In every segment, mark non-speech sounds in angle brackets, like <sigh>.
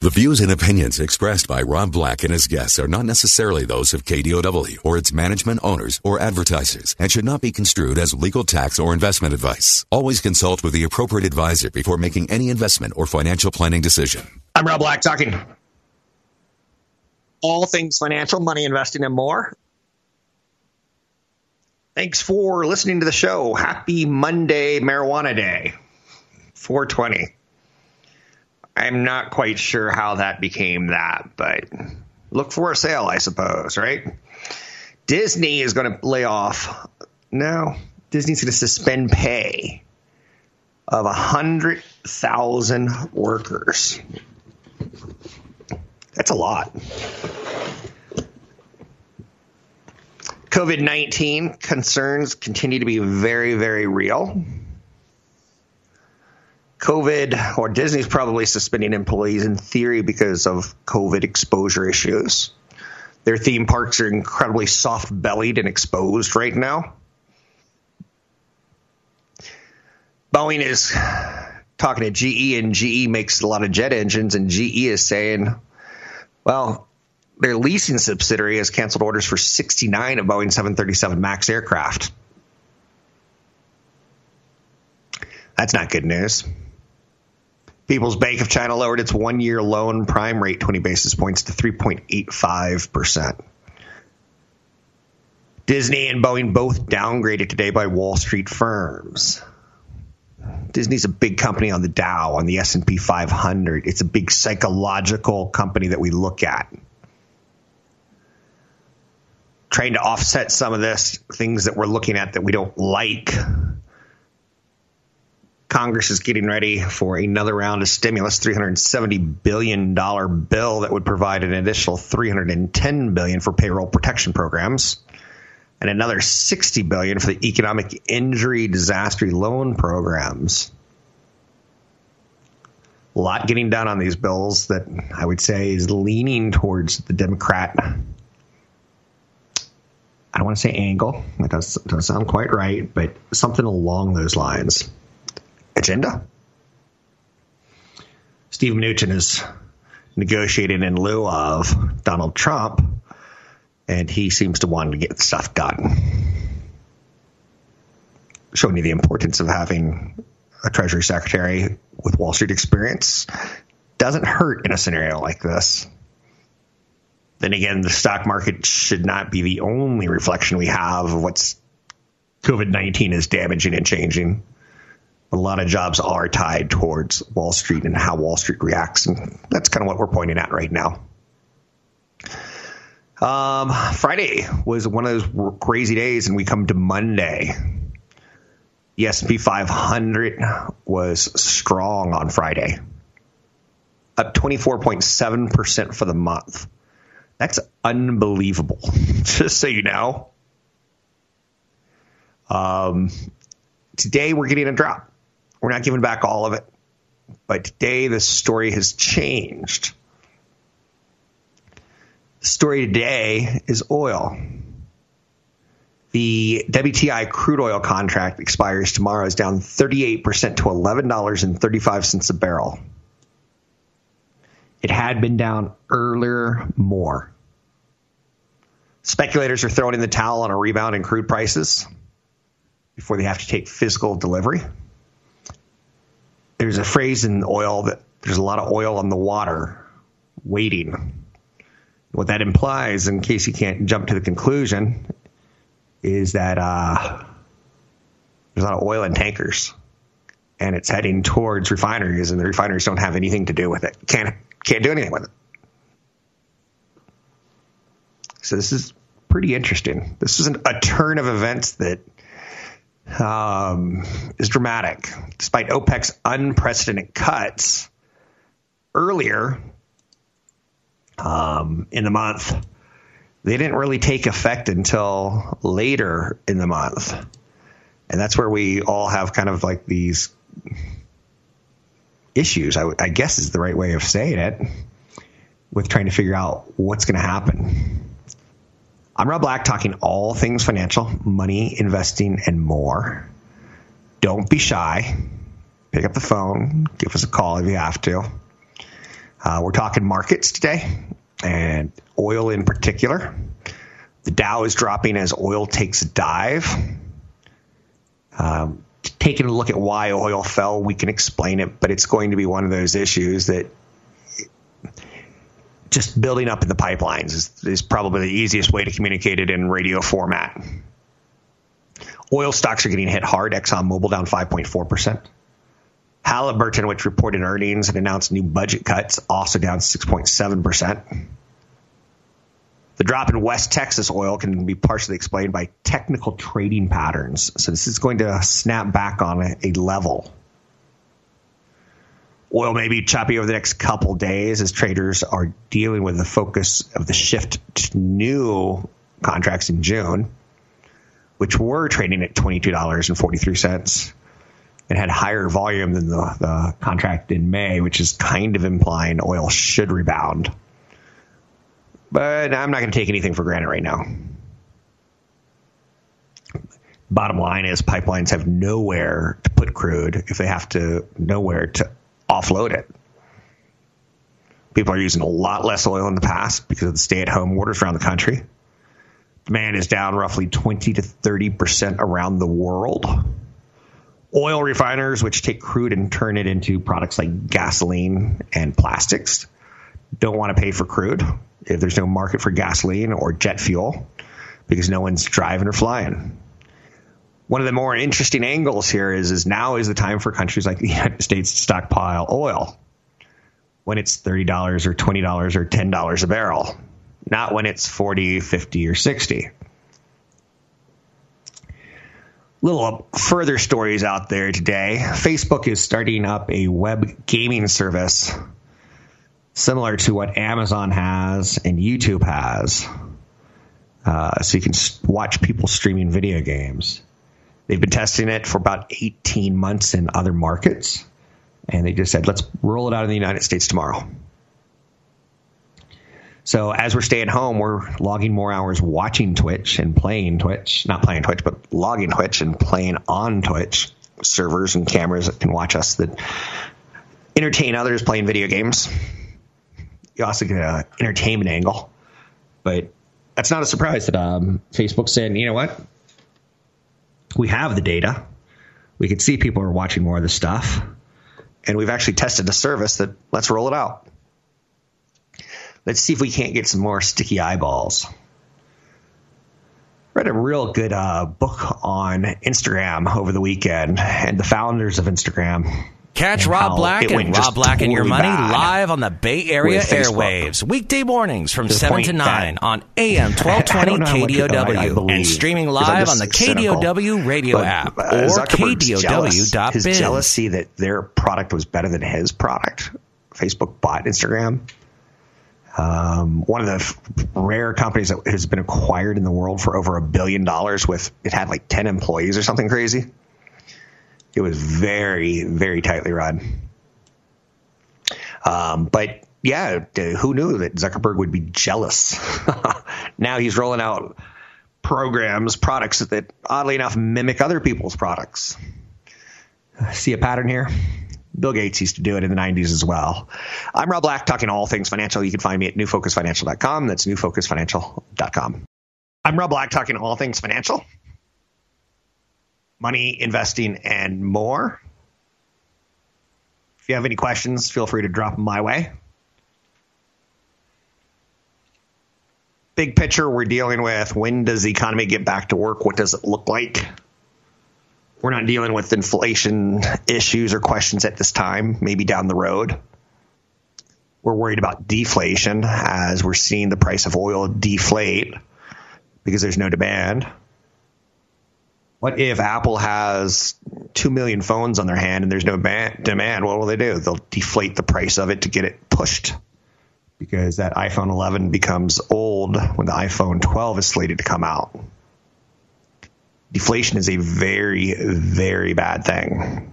The views and opinions expressed by Rob Black and his guests are not necessarily those of KDOW or its management owners or advertisers and should not be construed as legal tax or investment advice. Always consult with the appropriate advisor before making any investment or financial planning decision. I'm Rob Black talking all things financial, money investing, and more. Thanks for listening to the show. Happy Monday, Marijuana Day, 420. I'm not quite sure how that became that, but look for a sale, I suppose, right? Disney is going to lay off. No, Disney's going to suspend pay of 100,000 workers. That's a lot. COVID 19 concerns continue to be very, very real. COVID, or Disney's probably suspending employees in theory because of COVID exposure issues. Their theme parks are incredibly soft bellied and exposed right now. Boeing is talking to GE, and GE makes a lot of jet engines, and GE is saying, well, their leasing subsidiary has canceled orders for 69 of Boeing 737 MAX aircraft. That's not good news. People's Bank of China lowered its one year loan prime rate 20 basis points to 3.85%. Disney and Boeing both downgraded today by Wall Street firms. Disney's a big company on the Dow, on the S&P 500. It's a big psychological company that we look at. Trying to offset some of this, things that we're looking at that we don't like Congress is getting ready for another round of stimulus, $370 billion bill that would provide an additional $310 billion for payroll protection programs and another $60 billion for the economic injury disaster loan programs. A lot getting done on these bills that I would say is leaning towards the Democrat. I don't want to say angle. That doesn't, sound quite right, but something along those lines agenda. Steve Mnuchin is negotiating in lieu of Donald Trump, and he seems to want to get stuff done. Showing you the importance of having a Treasury Secretary with Wall Street experience doesn't hurt in a scenario like this. Then again, the stock market should not be the only reflection we have of what's COVID 19 is damaging and changing a lot of jobs are tied towards Wall Street and how Wall Street reacts. And that's kind of what we're pointing at right now. Um, Friday was one of those crazy days, and we come to Monday. The S&P 500 was strong on Friday, up 24.7% for the month. That's unbelievable, <laughs> just so you know. Um, today we're getting a drop. We're not giving back all of it. But today, the story has changed. The story today is oil. The WTI crude oil contract expires tomorrow, is down 38% to $11.35 a barrel. It had been down earlier more. Speculators are throwing in the towel on a rebound in crude prices before they have to take physical delivery there's a phrase in oil that there's a lot of oil on the water waiting. What that implies, in case you can't jump to the conclusion, is that uh, there's a lot of oil in tankers, and it's heading towards refineries, and the refineries don't have anything to do with it. Can't can't do anything with it. So this is pretty interesting. This is a turn of events that um, is dramatic. Despite OPEC's unprecedented cuts earlier, um, in the month. They didn't really take effect until later in the month. And that's where we all have kind of like these issues, I, I guess is the right way of saying it, with trying to figure out what's going to happen. I'm Rob Black, talking all things financial, money, investing, and more. Don't be shy. Pick up the phone, give us a call if you have to. Uh, we're talking markets today, and oil in particular. The Dow is dropping as oil takes a dive. Um, taking a look at why oil fell, we can explain it, but it's going to be one of those issues that just building up in the pipelines is, is probably the easiest way to communicate it in radio format. Oil stocks are getting hit hard. ExxonMobil down 5.4%. Halliburton, which reported earnings and announced new budget cuts, also down 6.7%. The drop in West Texas oil can be partially explained by technical trading patterns. So this is going to snap back on a, a level. Oil may be choppy over the next couple days as traders are dealing with the focus of the shift to new contracts in June, which were trading at $22.43 and had higher volume than the, the contract in May, which is kind of implying oil should rebound. But I'm not going to take anything for granted right now. Bottom line is pipelines have nowhere to put crude if they have to nowhere to offload it. People are using a lot less oil in the past because of the stay-at-home orders around the country. Demand is down roughly 20 to 30 percent around the world. Oil refiners, which take crude and turn it into products like gasoline and plastics, don't want to pay for crude if there's no market for gasoline or jet fuel because no one's driving or flying. One of the more interesting angles here is, is now is the time for countries like the <laughs> United States to stockpile oil when it's $30 or $20 or $10 a barrel, not when it's 40, 50 or 60. Little further stories out there today. Facebook is starting up a web gaming service similar to what Amazon has and YouTube has. Uh, so you can watch people streaming video games. They've been testing it for about 18 months in other markets, and they just said, let's roll it out in the United States tomorrow. So as we're staying home, we're logging more hours watching Twitch and playing Twitch, not playing Twitch, but logging Twitch and playing on Twitch servers and cameras that can watch us that entertain others playing video games. You also get an entertainment angle, but that's not a surprise that um, Facebook's saying, you know what? We have the data. We can see people are watching more of the stuff, and we've actually tested a service that let's roll it out. Let's see if we can't get some more sticky eyeballs. Read a real good uh, book on Instagram over the weekend, and the founders of Instagram. Catch Rob Black and Rob Black and Your Money live on the Bay Area airwaves weekday mornings from seven to nine on AM twelve twenty KDOW and streaming live on the KDOW radio app or KDOW.biz. His jealousy that their product was better than his product. Facebook bought Instagram. Um, one of the rare companies that has been acquired in the world for over a billion dollars with it had like 10 employees or something crazy. It was very, very tightly run. Um, but yeah, who knew that Zuckerberg would be jealous? <laughs> now he's rolling out programs, products that oddly enough mimic other people's products. See a pattern here? Bill Gates used to do it in the 90s as well. I'm Rob Black, talking all things financial. You can find me at newfocusfinancial.com. That's newfocusfinancial.com. I'm Rob Black, talking all things financial, money, investing, and more. If you have any questions, feel free to drop them my way. Big picture, we're dealing with when does the economy get back to work? What does it look like? We're not dealing with inflation issues or questions at this time, maybe down the road. We're worried about deflation as we're seeing the price of oil deflate because there's no demand. What if Apple has 2 million phones on their hand and there's no demand? What will they do? They'll deflate the price of it to get it pushed because that iPhone 11 becomes old when the iPhone 12 is slated to come out. Deflation is a very, very bad thing,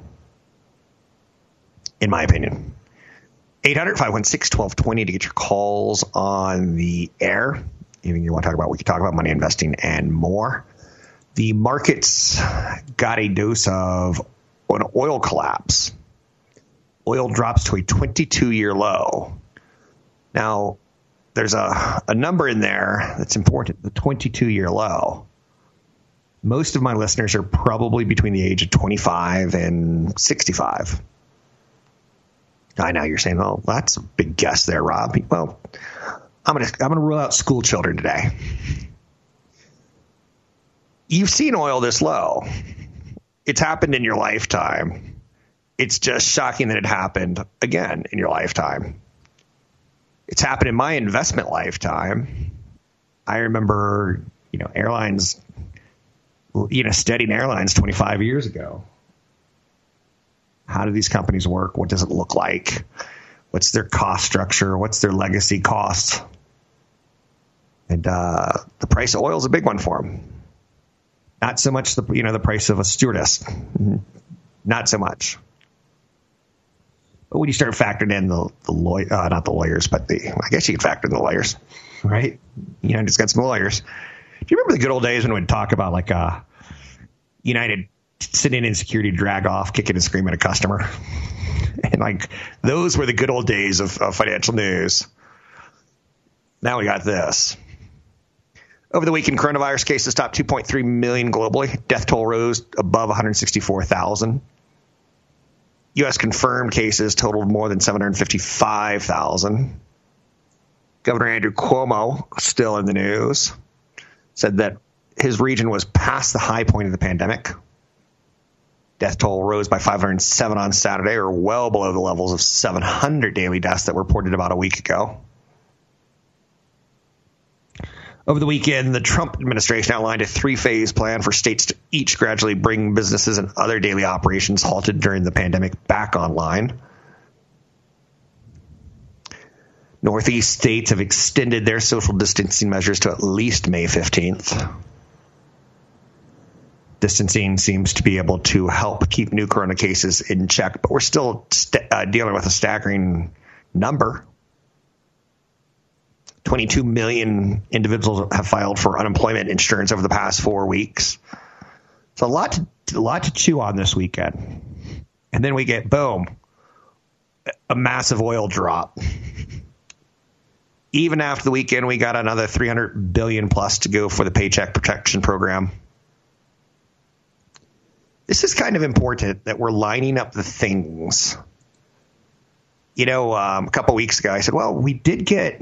in my opinion. 800 516 1220 to get your calls on the air. Anything you want to talk about, we can talk about money investing and more. The markets got a dose of an oil collapse. Oil drops to a 22 year low. Now, there's a, a number in there that's important the 22 year low. Most of my listeners are probably between the age of 25 and 65. I know you're saying, "Oh, that's a big guess there, Rob." Well, I'm gonna I'm gonna rule out school children today. You've seen oil this low. It's happened in your lifetime. It's just shocking that it happened again in your lifetime. It's happened in my investment lifetime. I remember, you know, airlines, you know, studying airlines 25 years ago. How do these companies work? What does it look like? What's their cost structure? What's their legacy costs? And uh, the price of oil is a big one for them. Not so much the you know the price of a stewardess, not so much. But when you start factoring in the the lawyer, uh, not the lawyers, but the I guess you can factor in the lawyers, right? You know, just got some lawyers. Do you remember the good old days when we'd talk about like uh, United sitting in security drag off, kicking and screaming at a customer. <laughs> And like those were the good old days of, of financial news. Now we got this. Over the weekend, coronavirus cases topped 2.3 million globally. Death toll rose above 164,000. U.S. confirmed cases totaled more than 755,000. Governor Andrew Cuomo, still in the news, said that his region was past the high point of the pandemic. Death toll rose by 507 on Saturday, or well below the levels of 700 daily deaths that were reported about a week ago. Over the weekend, the Trump administration outlined a three phase plan for states to each gradually bring businesses and other daily operations halted during the pandemic back online. Northeast states have extended their social distancing measures to at least May 15th distancing seems to be able to help keep new corona cases in check, but we're still st- uh, dealing with a staggering number. 22 million individuals have filed for unemployment insurance over the past four weeks. It's a lot to, a lot to chew on this weekend. And then we get boom, a massive oil drop. Even after the weekend, we got another 300 billion plus to go for the Paycheck Protection Program this is kind of important that we're lining up the things. You know, um, a couple weeks ago, I said, well, we did get,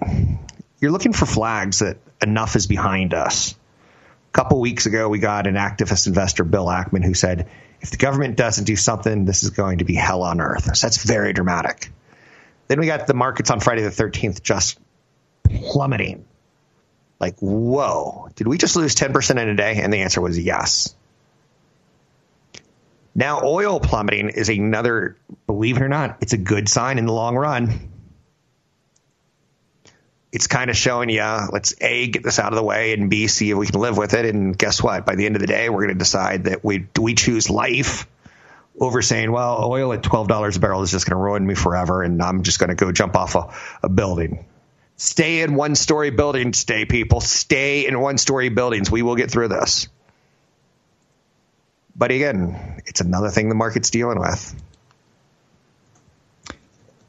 you're looking for flags that enough is behind us. A couple weeks ago, we got an activist investor, Bill Ackman, who said, if the government doesn't do something, this is going to be hell on earth. So that's very dramatic. Then we got the markets on Friday the 13th just plummeting. Like, whoa, did we just lose 10% in a day? And the answer was yes. Now, oil plummeting is another, believe it or not, it's a good sign in the long run. It's kind of showing you, let's A, get this out of the way, and B, see if we can live with it. And guess what? By the end of the day, we're going to decide that we do we choose life over saying, well, oil at $12 a barrel is just going to ruin me forever, and I'm just going to go jump off a, a building. Stay in one story buildings, stay people. Stay in one story buildings. We will get through this. But again, it's another thing the market's dealing with.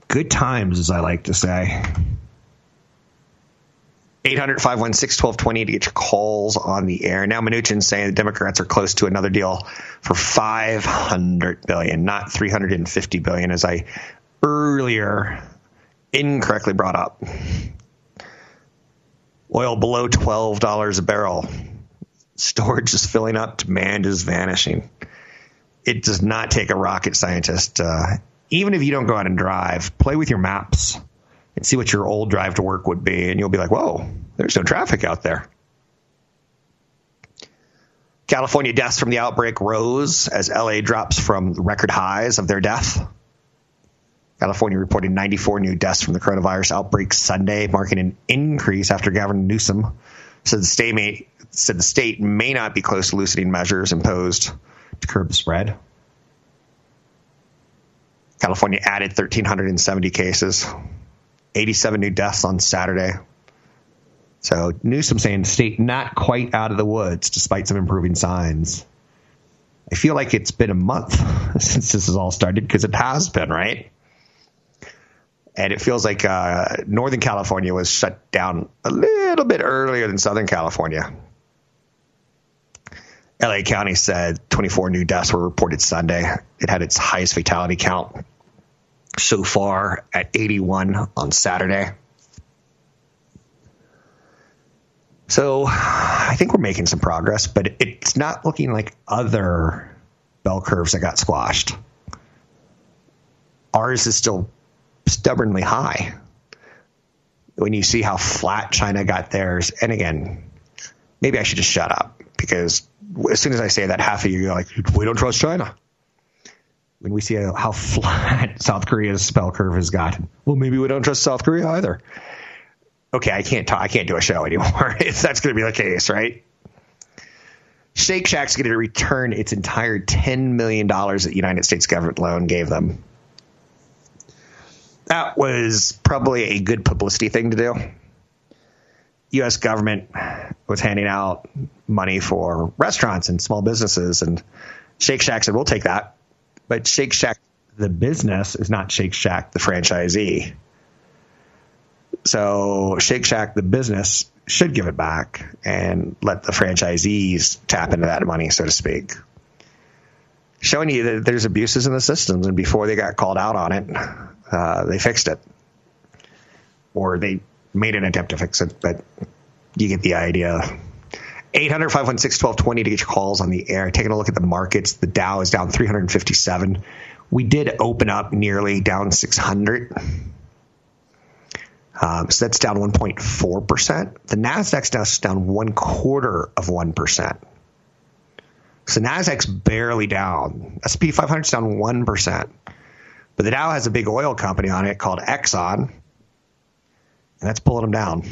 Good times, as I like to say. 800 516 1220 to get your calls on the air. Now, Mnuchin's saying the Democrats are close to another deal for 500 billion, not 350 billion, as I earlier incorrectly brought up. Oil below $12 a barrel storage is filling up, demand is vanishing. It does not take a rocket scientist. Uh, even if you don't go out and drive, play with your maps and see what your old drive to work would be, and you'll be like, whoa, there's no traffic out there. California deaths from the outbreak rose as LA drops from record highs of their death. California reported 94 new deaths from the coronavirus outbreak Sunday, marking an increase after Governor Newsom said the state may said the state may not be close to loosening measures imposed to curb the spread. California added 1,370 cases, 87 new deaths on Saturday. So Newsom saying the state not quite out of the woods despite some improving signs. I feel like it's been a month <laughs> since this has all started because it has been, right? And it feels like uh, Northern California was shut down a little bit earlier than Southern California. LA County said 24 new deaths were reported Sunday. It had its highest fatality count so far at 81 on Saturday. So I think we're making some progress, but it's not looking like other bell curves that got squashed. Ours is still stubbornly high. When you see how flat China got theirs, and again, maybe I should just shut up because as soon as I say that, half of you are like, we don't trust China. When we see how flat <laughs> South Korea's bell curve has gotten, well, maybe we don't trust South Korea either. Okay, I can't talk, I can't do a show anymore <laughs> if that's going to be the case, right? Shake Shack's going to return its entire $10 million that the United States government loan gave them that was probably a good publicity thing to do. U.S. government was handing out money for restaurants and small businesses, and Shake Shack said, "We'll take that," but Shake Shack, the business, is not Shake Shack, the franchisee. So Shake Shack, the business, should give it back and let the franchisees tap into that money, so to speak. Showing you that there's abuses in the systems, and before they got called out on it, uh, they fixed it, or they made an attempt to fix it, but you get the idea. 800 516 1220 to get your calls on the air. Taking a look at the markets, the Dow is down 357. We did open up nearly down 600. Um, so that's down 1.4%. The NASDAQ's now down one quarter of 1%. So NASDAQ's barely down. S&P 500's down 1%. But the Dow has a big oil company on it called Exxon, and that's pulling them down.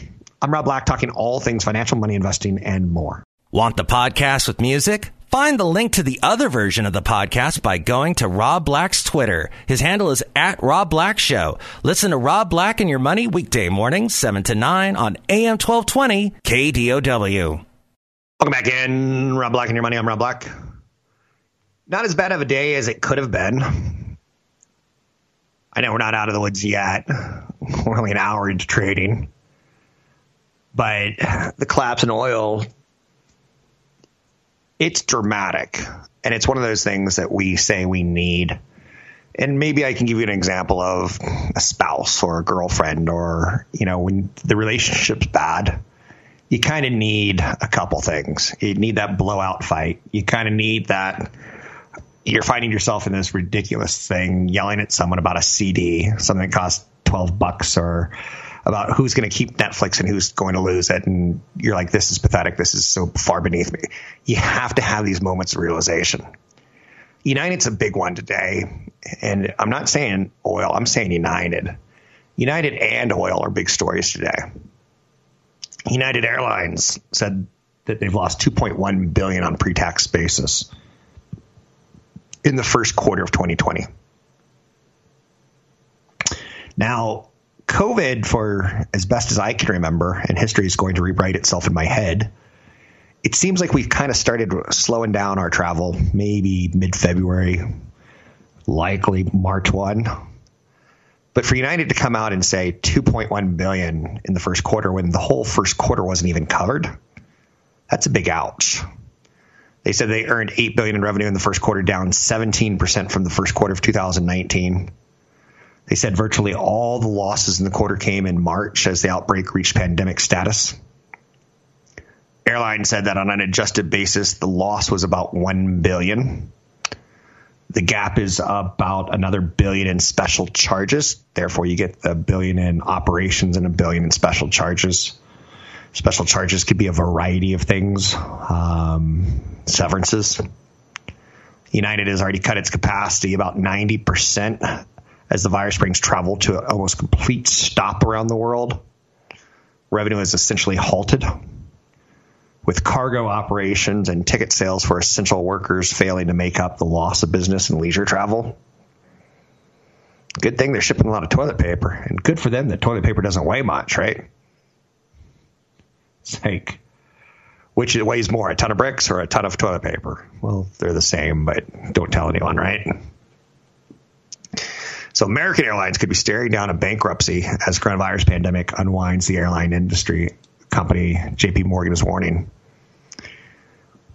I'm Rob Black, talking all things financial, money investing, and more. Want the podcast with music? Find the link to the other version of the podcast by going to Rob Black's Twitter. His handle is at Rob Black Show. Listen to Rob Black and Your Money weekday mornings, 7 to 9 on AM 1220 KDOW. Welcome back in. Rob Black and Your Money. I'm Rob Black. Not as bad of a day as it could have been. I know we're not out of the woods yet. <laughs> We're only an hour into trading. But <sighs> the collapse in oil, it's dramatic. And it's one of those things that we say we need. And maybe I can give you an example of a spouse or a girlfriend or, you know, when the relationship's bad, you kind of need a couple things. You need that blowout fight. You kind of need that you're finding yourself in this ridiculous thing, yelling at someone about a CD, something that costs 12 bucks or about who's going to keep Netflix and who's going to lose it. And you're like, this is pathetic. This is so far beneath me. You have to have these moments of realization. United's a big one today. And I'm not saying oil, I'm saying United. United and oil are big stories today. United Airlines said that they've lost 2.1 billion on pre-tax basis in the first quarter of 2020. Now, COVID, for as best as I can remember, and history is going to rewrite itself in my head, it seems like we've kind of started slowing down our travel, maybe mid February, likely March 1. But for United to come out and say 2.1 billion in the first quarter when the whole first quarter wasn't even covered, that's a big ouch. They said they earned eight billion in revenue in the first quarter, down 17 percent from the first quarter of 2019. They said virtually all the losses in the quarter came in March as the outbreak reached pandemic status. Airline said that on an adjusted basis, the loss was about one billion. The gap is about another billion in special charges. Therefore, you get a billion in operations and a billion in special charges. Special charges could be a variety of things. Um, severances. United has already cut its capacity about 90% as the virus brings travel to almost complete stop around the world. Revenue is essentially halted, with cargo operations and ticket sales for essential workers failing to make up the loss of business and leisure travel. Good thing they're shipping a lot of toilet paper, and good for them that toilet paper doesn't weigh much, right? It's which weighs more, a ton of bricks or a ton of toilet paper? Well, they're the same, but don't tell anyone, right? So American Airlines could be staring down a bankruptcy as coronavirus pandemic unwinds the airline industry. Company JP Morgan is warning.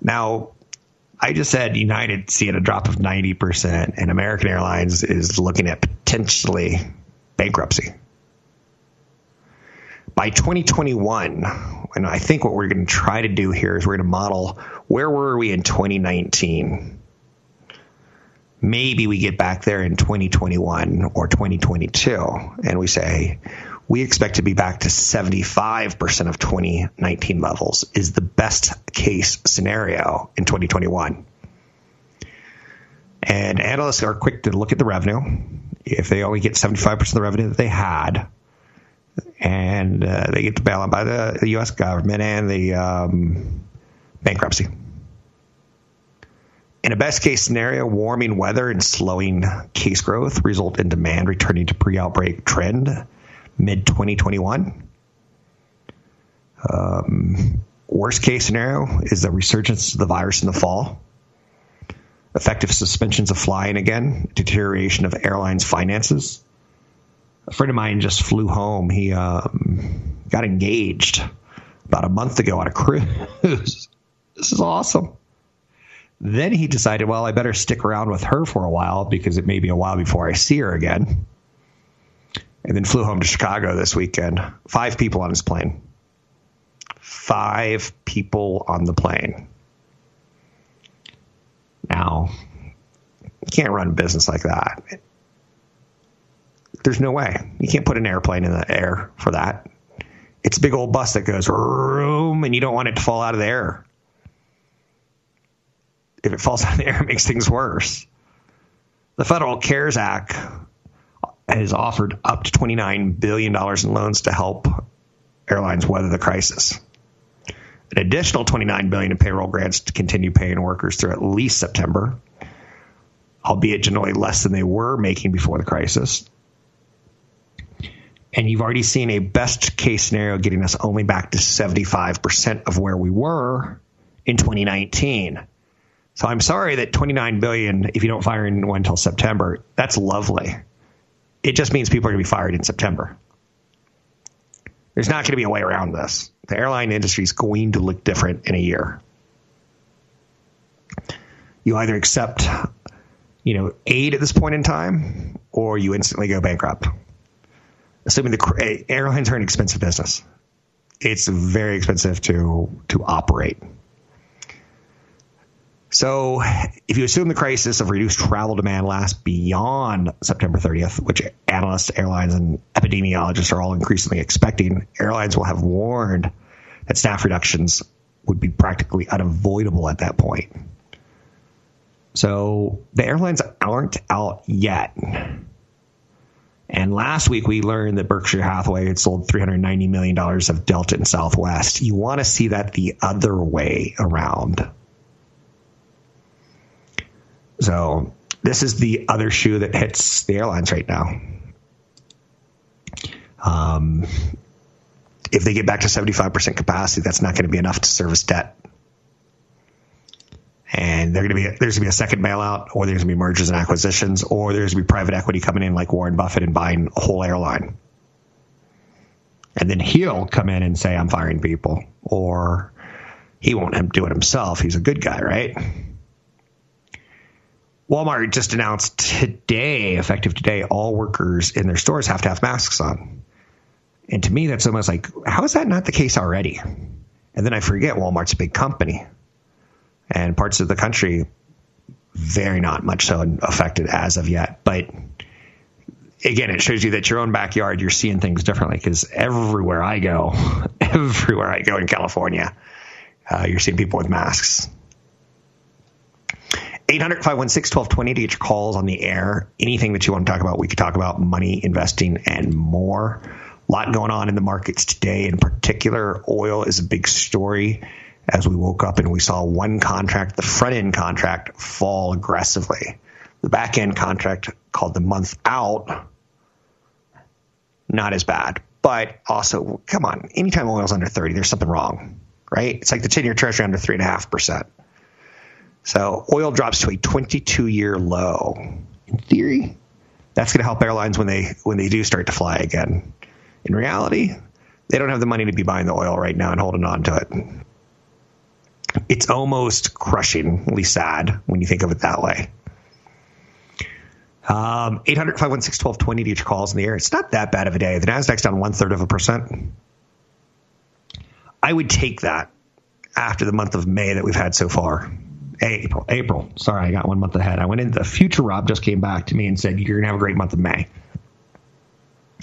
Now, I just said United seeing a drop of 90%, and American Airlines is looking at potentially bankruptcy. By 2021, and I think what we're going to try to do here is we're going to model where were we in 2019 maybe we get back there in 2021 or 2022 and we say we expect to be back to 75% of 2019 levels is the best case scenario in 2021 and analysts are quick to look at the revenue if they only get 75% of the revenue that they had and uh, they get bailed out by the, the U.S. government and the um, bankruptcy in a best case scenario, warming weather and slowing case growth result in demand returning to pre outbreak trend mid 2021. Um, worst case scenario is the resurgence of the virus in the fall, effective suspensions of flying again, deterioration of airlines' finances. A friend of mine just flew home. He um, got engaged about a month ago on a cruise. <laughs> this is awesome. Then he decided, well, I better stick around with her for a while because it may be a while before I see her again. And then flew home to Chicago this weekend. Five people on his plane. Five people on the plane. Now, you can't run a business like that. There's no way. You can't put an airplane in the air for that. It's a big old bus that goes room, and you don't want it to fall out of the air if it falls <laughs> of the air, it makes things worse. The Federal CARES Act has offered up to $29 billion in loans to help airlines weather the crisis. An additional 29 billion in payroll grants to continue paying workers through at least September, albeit generally less than they were making before the crisis. And you've already seen a best case scenario getting us only back to 75% of where we were in 2019. So I'm sorry that 29 billion, if you don't fire anyone until September, that's lovely. It just means people are going to be fired in September. There's not going to be a way around this. The airline industry is going to look different in a year. You either accept, you know, aid at this point in time, or you instantly go bankrupt. Assuming the eh, airlines are an expensive business, it's very expensive to to operate. So, if you assume the crisis of reduced travel demand lasts beyond September 30th, which analysts, airlines, and epidemiologists are all increasingly expecting, airlines will have warned that staff reductions would be practically unavoidable at that point. So, the airlines aren't out yet. And last week we learned that Berkshire Hathaway had sold $390 million of Delta and Southwest. You want to see that the other way around. So this is the other shoe that hits the airlines right now. Um, if they get back to 75% capacity, that's not going to be enough to service debt. And there's going to be a second bailout, or there's going to be mergers and acquisitions, or there's going to be private equity coming in like Warren Buffett and buying a whole airline. And then he'll come in and say, "I'm firing people," or he won't do it himself. He's a good guy, right? Walmart just announced today, effective today, all workers in their stores have to have masks on. And to me, that's almost like, how is that not the case already? And then I forget Walmart's a big company. And parts of the country, very not much so affected as of yet. But again, it shows you that your own backyard, you're seeing things differently because everywhere I go, <laughs> everywhere I go in California, uh, you're seeing people with masks. 800 516 1220 to get your calls on the air. Anything that you want to talk about, we could talk about money, investing, and more. A lot going on in the markets today. In particular, oil is a big story as we woke up and we saw one contract, the front end contract, fall aggressively. The back end contract, called the month out, not as bad. But also, come on, anytime oil's under 30, there's something wrong, right? It's like the 10 year treasury under 3.5%. So oil drops to a 22 year low. In theory, that's going to help airlines when they when they do start to fly again. In reality, they don't have the money to be buying the oil right now and holding on to it. It's almost crushingly sad when you think of it that way. Um, 800 516 1220 to your calls in the air. It's not that bad of a day. The NASDAQ's down one third of a percent. I would take that after the month of May that we've had so far. April, April. Sorry, I got one month ahead. I went into the future. Rob just came back to me and said, You're to have a great month of May.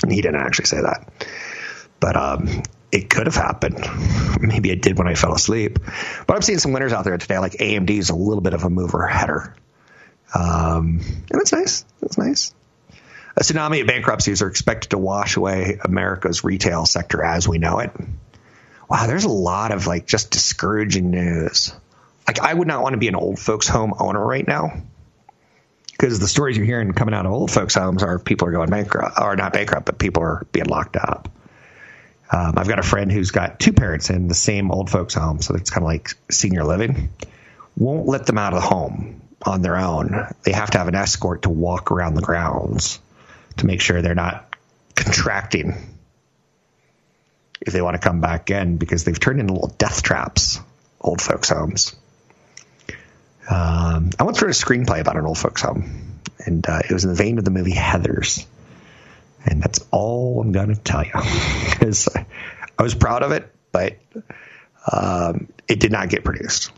And he didn't actually say that. But um, it could have happened. Maybe it did when I fell asleep. But I'm seeing some winners out there today, like AMD is a little bit of a mover header. Um, and that's nice. That's nice. A tsunami of bankruptcies are expected to wash away America's retail sector as we know it. Wow, there's a lot of like just discouraging news. Like I would not want to be an old folks home owner right now because the stories you're hearing coming out of old folks homes are people are going bankrupt or not bankrupt, but people are being locked up. Um, I've got a friend who's got two parents in the same old folks home, so it's kind of like senior living. Won't let them out of the home on their own. They have to have an escort to walk around the grounds to make sure they're not contracting if they want to come back in because they've turned into little death traps, old folks' homes. Um, I once wrote a screenplay about an old folks' home, and uh, it was in the vein of the movie Heathers. And that's all I'm going to tell you <laughs> because I was proud of it, but um, it did not get produced.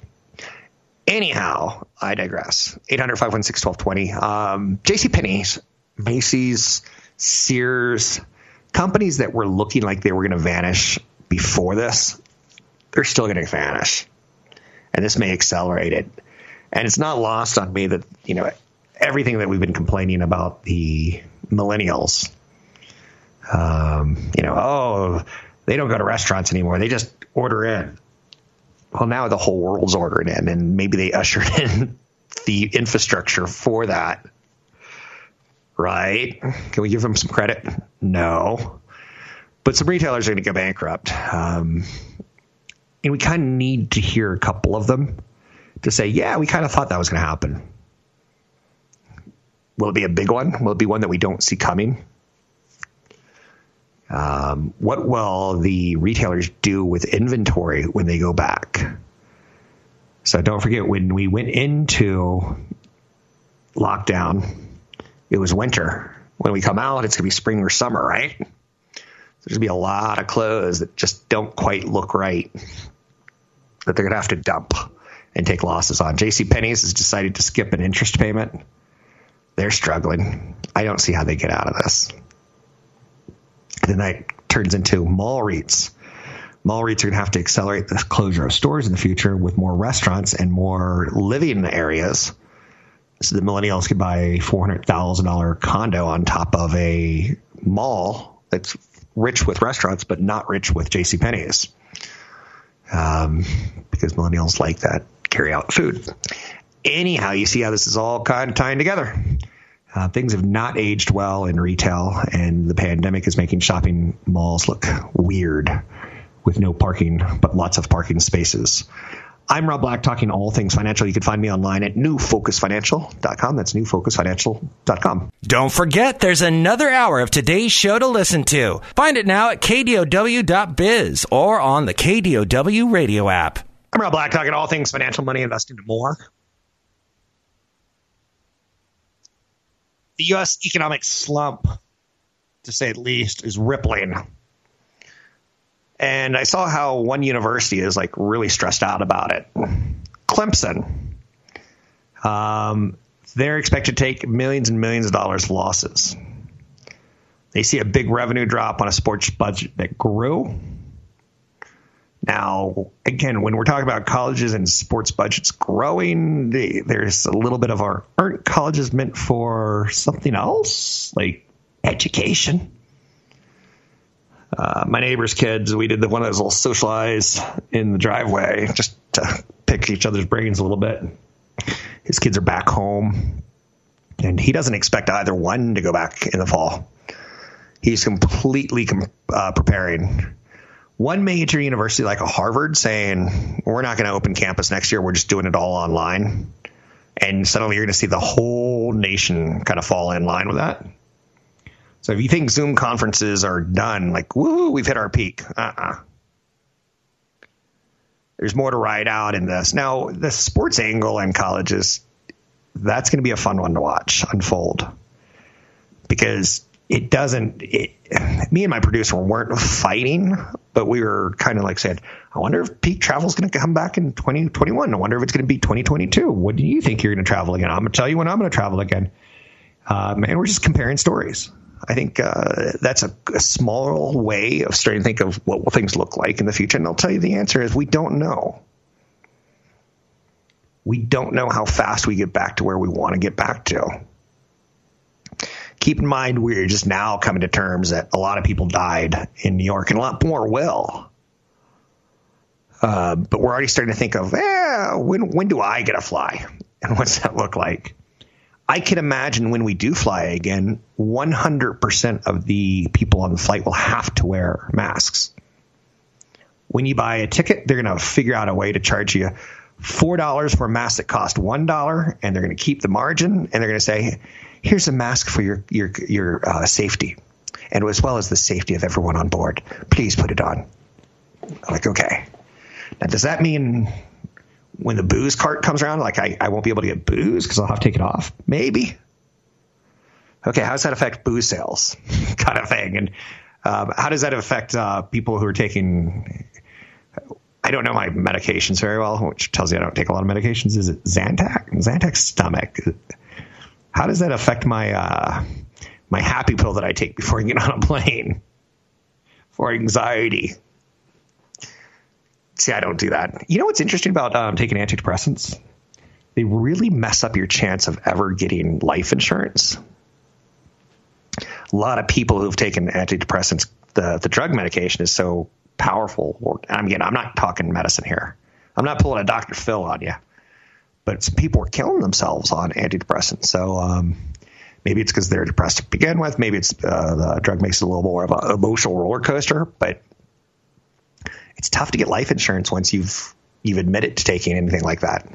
Anyhow, I digress. 800 516 1220. Um, JCPenney's, Macy's, Sears, companies that were looking like they were going to vanish before this, they're still going to vanish. And this may accelerate it. And it's not lost on me that, you know, everything that we've been complaining about the millennials, um, you know, oh, they don't go to restaurants anymore. They just order in well, now the whole world's ordering in, and maybe they <laughs> ushered in the infrastructure for that. Right? Can we give them some credit? No. But some retailers are going to go bankrupt. Um, and we kind of need to hear a couple of them to say, yeah, we kind of thought that was going to happen. Will it be a big one? Will it be one that we don't see coming? Um, what will the retailers do with inventory when they go back? So don't forget when we went into lockdown, it was winter. When we come out, it's going to be spring or summer, right? There's going to be a lot of clothes that just don't quite look right that they're going to have to dump and take losses on. J.C. Penney's has decided to skip an interest payment. They're struggling. I don't see how they get out of this then that turns into mall REITs. Mall REITs are going to have to accelerate the closure of stores in the future with more restaurants and more living areas. So the millennials could buy a $400,000 condo on top of a mall that's rich with restaurants, but not rich with J.C. Penney's. Um, because millennials like that carry out food. Anyhow, you see how this is all kind of tying together. Uh, things have not aged well in retail, and the pandemic is making shopping malls look weird with no parking, but lots of parking spaces. I'm Rob Black, talking all things financial. You can find me online at newfocusfinancial.com. That's newfocusfinancial.com. Don't forget, there's another hour of today's show to listen to. Find it now at kdow.biz or on the KDOW radio app. I'm Rob Black, talking all things financial, money, investing, and more. the U.S. economic slump, to say the least, is rippling. And I saw how one university is like really stressed out about it. Clemson. Um, they're expected to take millions and millions of dollars losses. They see a big revenue drop on a sports budget that grew. Now, again, when we're talking about colleges and sports budgets growing, there's a little bit of our aren't colleges meant for something else like education? Uh, my neighbor's kids, we did the one of those little socialize in the driveway just to pick each other's brains a little bit. His kids are back home, and he doesn't expect either one to go back in the fall. He's completely uh, preparing. One major university like a Harvard saying, we're not going to open campus next year, we're just doing it all online. And suddenly you're going to see the whole nation kind of fall in line with that. So if you think Zoom conferences are done, like, woo, we've hit our peak. Uh-uh. There's more to ride out in this. Now, the sports angle in colleges, that's going to be a fun one to watch unfold because it doesn't. It, me and my producer weren't fighting, but we were kind of like said, I wonder if peak travel is going to come back in 2021. I wonder if it's going to be 2022. What do you think you're going to travel again? I'm going to tell you when I'm going to travel again. Um, and we're just comparing stories. I think uh, that's a, a, small way of starting to think of what will things look like in the future. And I'll tell you the answer is we don't know. We don't know how fast we get back to where we want to get back to. Keep in mind, we're just now coming to terms that a lot of people died in New York and a lot more will. Uh, but we're already starting to think of, eh, when, when do I get to fly? <laughs> And what's that look like? I can imagine when we do fly again, 100% of the people on the flight will have to wear masks. When you buy a ticket, they're going to figure out a way to charge you $4 for a mask that cost $1, and they're going to keep the margin, and they're going to say, here's a mask for your, your, your uh, safety, and as well as the safety of everyone on board. Please put it on. I'm like, okay. Now, does that mean when the booze cart comes around, like I, I won't be able to get booze because I'll have to take it off. Maybe. Okay, how does that affect booze sales? <laughs> kind of thing. And um, how does that affect uh, people who are taking? I don't know my medications very well, which tells you I don't take a lot of medications. Is it Zantac? Zantac stomach. How does that affect my uh, my happy pill that I take before I get on a plane for anxiety? See, I don't do that. You know what's interesting about um, taking antidepressants? They really mess up your chance of ever getting life insurance. A lot of people who've taken antidepressants, the, the drug medication is so powerful. I'm again, I'm not talking medicine here. I'm not pulling a Dr. Phil on you, but people are killing themselves on antidepressants. So um, maybe it's because they're depressed to begin with. Maybe it's uh, the drug makes it a little more of an emotional roller coaster. But it's tough to get life insurance once you've you've admitted to taking anything like that.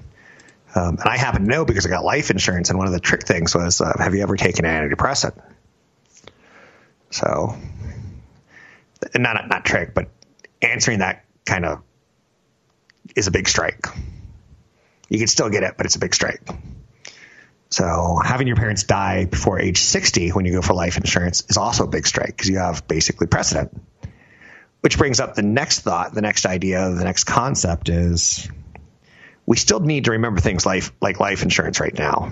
Um, and I happen to know because I got life insurance, and one of the trick things was, uh, have you ever taken an antidepressant? So, not not trick, but answering that kind of is a big strike. You can still get it, but it's a big strike. So having your parents die before age 60 when you go for life insurance is also a big strike because you have basically precedent. Which brings up the next thought, the next idea, the next concept is we still need to remember things like, like life insurance right now.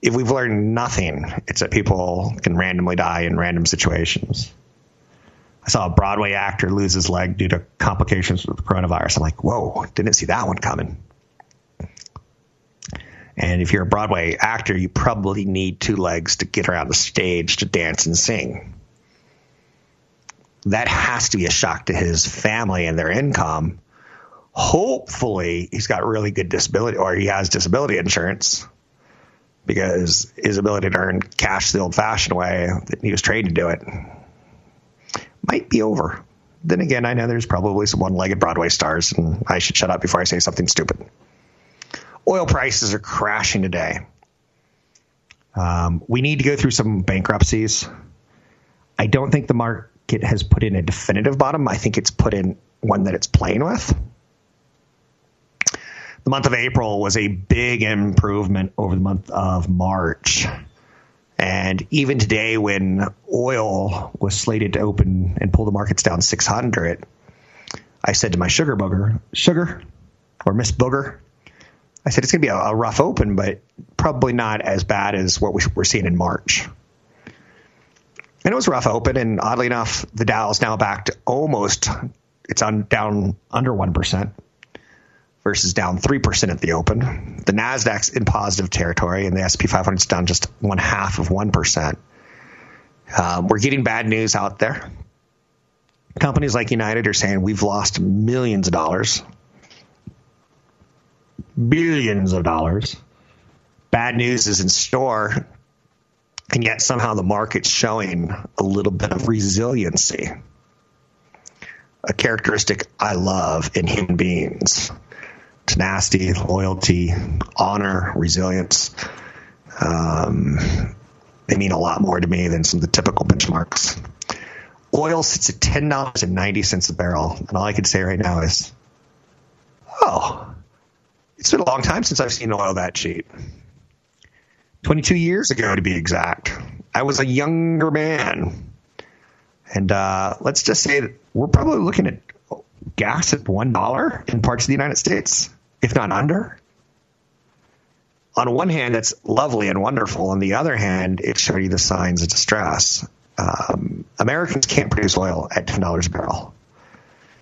If we've learned nothing, it's that people can randomly die in random situations. I saw a Broadway actor lose his leg due to complications with coronavirus. I'm like, whoa, didn't see that one coming. And if you're a Broadway actor, you probably need two legs to get around the stage to dance and sing that has to be a shock to his family and their income. Hopefully, he's got really good disability or he has disability insurance because his ability to earn cash the old fashioned way that he was trained to do it might be over. Then again, I know there's probably some one legged Broadway stars, and I should shut up before I say something stupid. Oil prices are crashing today. Um, we need to go through some bankruptcies. I don't think the market has put in a definitive bottom. I think it's put in one that it's playing with. The month of April was a big improvement over the month of March. And even today, when oil was slated to open and pull the markets down 600, I said to my sugar booger, sugar or Miss Booger, I said it's going to be a, a, rough open, but probably not as bad as what we, we're seeing in March. And it was rough open, and oddly enough, the Dow is now back to almost it's on down under one percent versus down 3% at the open. The Nasdaq's in positive territory, and the S&P 500 is down just one half of 1%. Um, we're getting bad news out there. Companies like United are saying we've lost millions of dollars, billions of dollars. Bad news is in store, and yet somehow the market's showing a little bit of resiliency, a characteristic I love in human beings tenacity, loyalty, honor, resilience. Um, they mean a lot more to me than some of the typical benchmarks. Oil sits at ten dollars and ninety cents a barrel, and all I can say right now is, oh, it's been a long time since I've seen oil that cheap. Twenty-two years ago, to be exact. I was a younger man, and uh, let's just say that we're probably looking at gas at one dollar in parts of the United States if not under. On one hand, that's lovely and wonderful. On the other hand, it showing you the signs of distress. Um, Americans can't produce oil at ten dollars a barrel.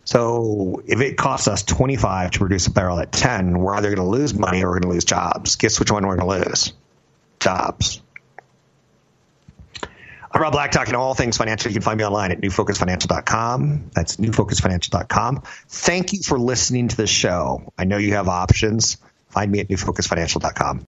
So if it costs us twenty five to produce a barrel at ten, we're either going to lose money or we're going to lose jobs. Guess which one we're going to lose? Jobs. I'm Rob Black, talking all things financial. You can find me online at newfocusfinancial.com. That's newfocusfinancial.com. Thank you for listening to the show. I know you have options. Find me at newfocusfinancial.com.